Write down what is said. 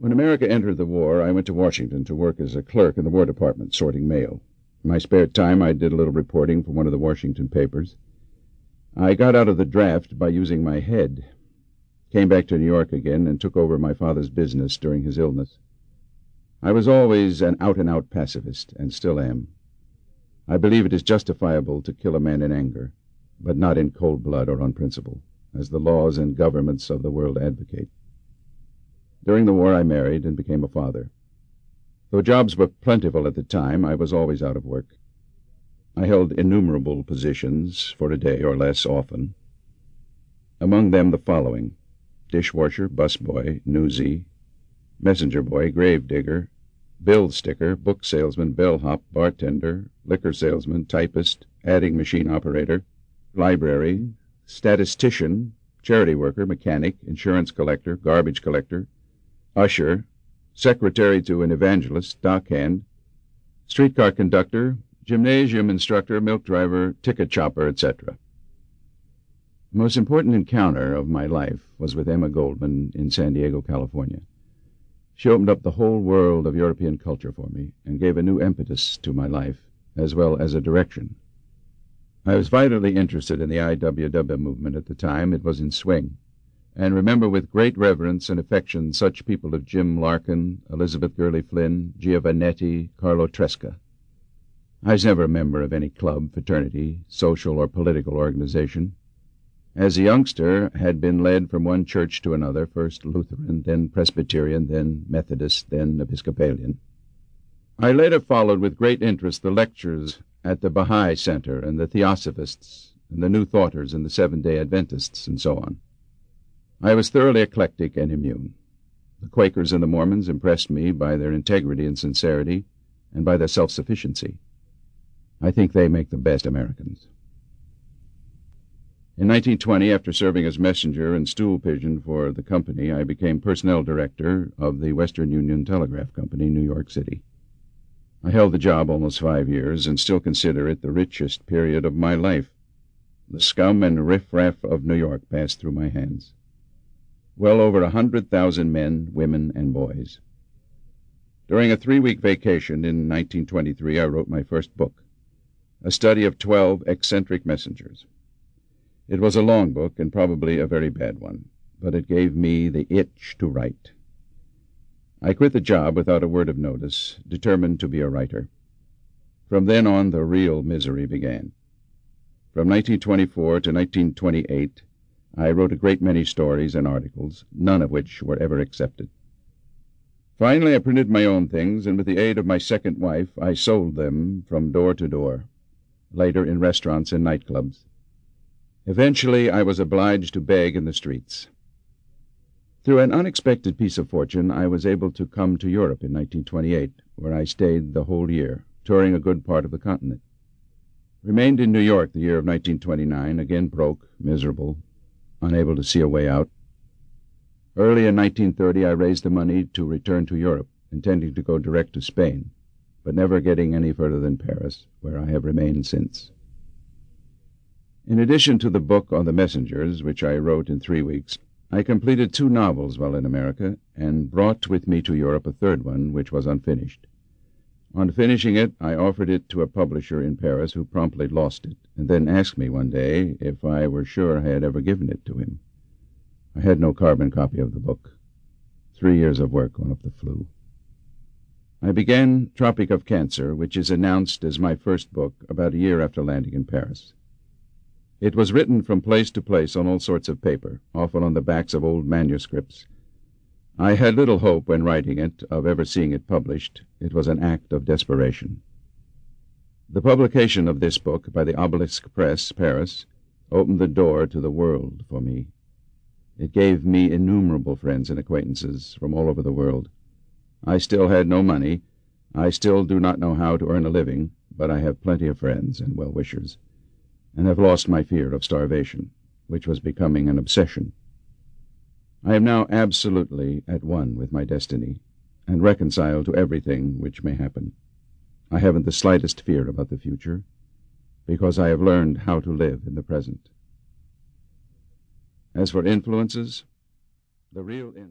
When America entered the war, I went to Washington to work as a clerk in the War Department, sorting mail. In my spare time, I did a little reporting for one of the Washington papers. I got out of the draft by using my head. Came back to New York again and took over my father's business during his illness. I was always an out-and-out pacifist, and still am. I believe it is justifiable to kill a man in anger, but not in cold blood or on principle, as the laws and governments of the world advocate. During the war I married and became a father. Though jobs were plentiful at the time, I was always out of work. I held innumerable positions for a day or less often. Among them the following dishwasher, busboy, newsie, messenger boy, grave digger, bill sticker, book salesman, bellhop, bartender, liquor salesman, typist, adding machine operator, library, statistician, charity worker, mechanic, insurance collector, garbage collector, usher, secretary to an evangelist, dockhand, streetcar conductor, gymnasium instructor, milk driver, ticket chopper, etc. The most important encounter of my life was with Emma Goldman in San Diego, California. She opened up the whole world of European culture for me and gave a new impetus to my life, as well as a direction. I was vitally interested in the IWW movement at the time it was in swing, and remember with great reverence and affection such people as Jim Larkin, Elizabeth Gurley Flynn, Giovannitti, Carlo Tresca. I was never a member of any club, fraternity, social or political organization. As a youngster, had been led from one church to another, first Lutheran, then Presbyterian, then Methodist, then Episcopalian. I later followed with great interest the lectures at the Baha'i Center and the Theosophists and the New Thoughters and the Seventh-day Adventists and so on. I was thoroughly eclectic and immune. The Quakers and the Mormons impressed me by their integrity and sincerity and by their self-sufficiency. I think they make the best Americans. In 1920, after serving as messenger and stool pigeon for the company, I became personnel director of the Western Union Telegraph Company, New York City. I held the job almost five years and still consider it the richest period of my life. The scum and riffraff of New York passed through my hands. Well over a hundred thousand men, women, and boys. During a three-week vacation in 1923, I wrote my first book, a study of twelve eccentric messengers. It was a long book, and probably a very bad one, but it gave me the itch to write. I quit the job without a word of notice, determined to be a writer. From then on, the real misery began. From 1924 to 1928, I wrote a great many stories and articles, none of which were ever accepted. Finally, I printed my own things, and with the aid of my second wife, I sold them from door to door, later in restaurants and nightclubs. Eventually, I was obliged to beg in the streets. Through an unexpected piece of fortune, I was able to come to Europe in 1928, where I stayed the whole year, touring a good part of the continent. Remained in New York the year of 1929, again broke, miserable, unable to see a way out. Early in 1930, I raised the money to return to Europe, intending to go direct to Spain, but never getting any further than Paris, where I have remained since. In addition to the book on the messengers, which I wrote in three weeks, I completed two novels while in America, and brought with me to Europe a third one, which was unfinished. On finishing it, I offered it to a publisher in Paris who promptly lost it, and then asked me one day if I were sure I had ever given it to him. I had no carbon copy of the book. Three years of work on up the flue. I began Tropic of Cancer, which is announced as my first book, about a year after landing in Paris. It was written from place to place on all sorts of paper, often on the backs of old manuscripts. I had little hope when writing it of ever seeing it published. It was an act of desperation. The publication of this book by the Obelisk Press, Paris, opened the door to the world for me. It gave me innumerable friends and acquaintances from all over the world. I still had no money. I still do not know how to earn a living, but I have plenty of friends and well-wishers and have lost my fear of starvation, which was becoming an obsession. I am now absolutely at one with my destiny, and reconciled to everything which may happen. I haven't the slightest fear about the future, because I have learned how to live in the present. As for influences, the real in